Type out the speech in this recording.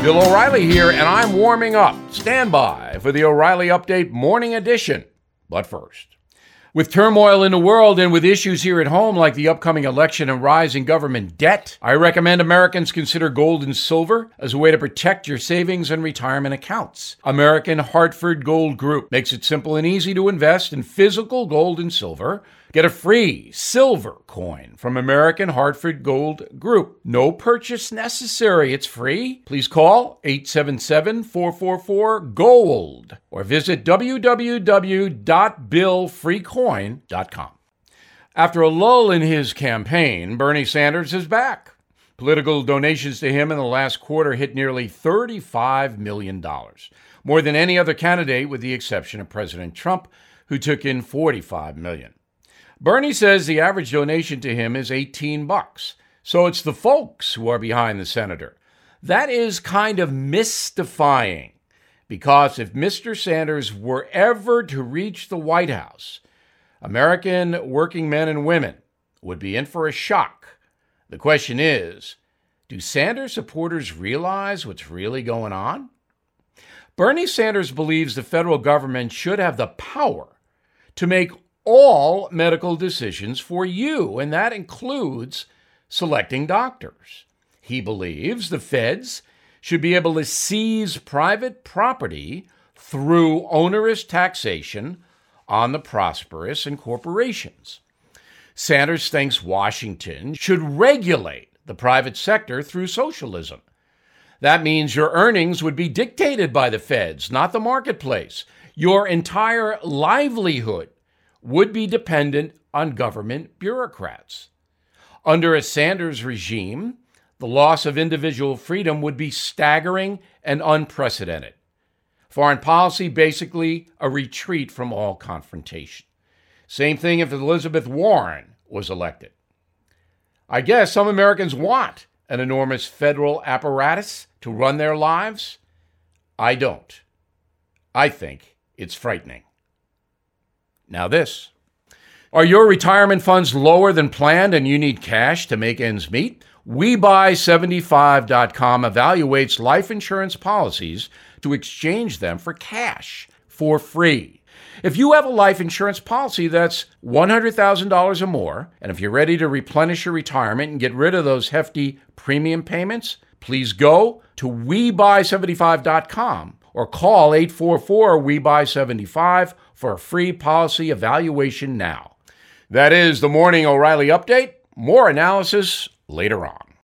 Bill O'Reilly here, and I'm warming up. Stand by for the O'Reilly Update Morning Edition. But first, with turmoil in the world and with issues here at home like the upcoming election and rising government debt, I recommend Americans consider gold and silver as a way to protect your savings and retirement accounts. American Hartford Gold Group makes it simple and easy to invest in physical gold and silver Get a free silver coin from American Hartford Gold Group. No purchase necessary. It's free. Please call 877 444 GOLD or visit www.billfreecoin.com. After a lull in his campaign, Bernie Sanders is back. Political donations to him in the last quarter hit nearly $35 million, more than any other candidate with the exception of President Trump, who took in 45 million. Bernie says the average donation to him is 18 bucks. So it's the folks who are behind the senator. That is kind of mystifying because if Mr. Sanders were ever to reach the White House, American working men and women would be in for a shock. The question is do Sanders supporters realize what's really going on? Bernie Sanders believes the federal government should have the power to make all medical decisions for you, and that includes selecting doctors. He believes the feds should be able to seize private property through onerous taxation on the prosperous and corporations. Sanders thinks Washington should regulate the private sector through socialism. That means your earnings would be dictated by the feds, not the marketplace. Your entire livelihood would be dependent on government bureaucrats. Under a Sanders regime, the loss of individual freedom would be staggering and unprecedented. Foreign policy, basically, a retreat from all confrontation. Same thing if Elizabeth Warren was elected. I guess some Americans want an enormous federal apparatus to run their lives. I don't. I think it's frightening. Now, this. Are your retirement funds lower than planned and you need cash to make ends meet? WeBuy75.com evaluates life insurance policies to exchange them for cash for free. If you have a life insurance policy that's $100,000 or more, and if you're ready to replenish your retirement and get rid of those hefty premium payments, please go to WeBuy75.com or call 844 WeBuy75 for a free policy evaluation now. That is the Morning O'Reilly Update. More analysis later on.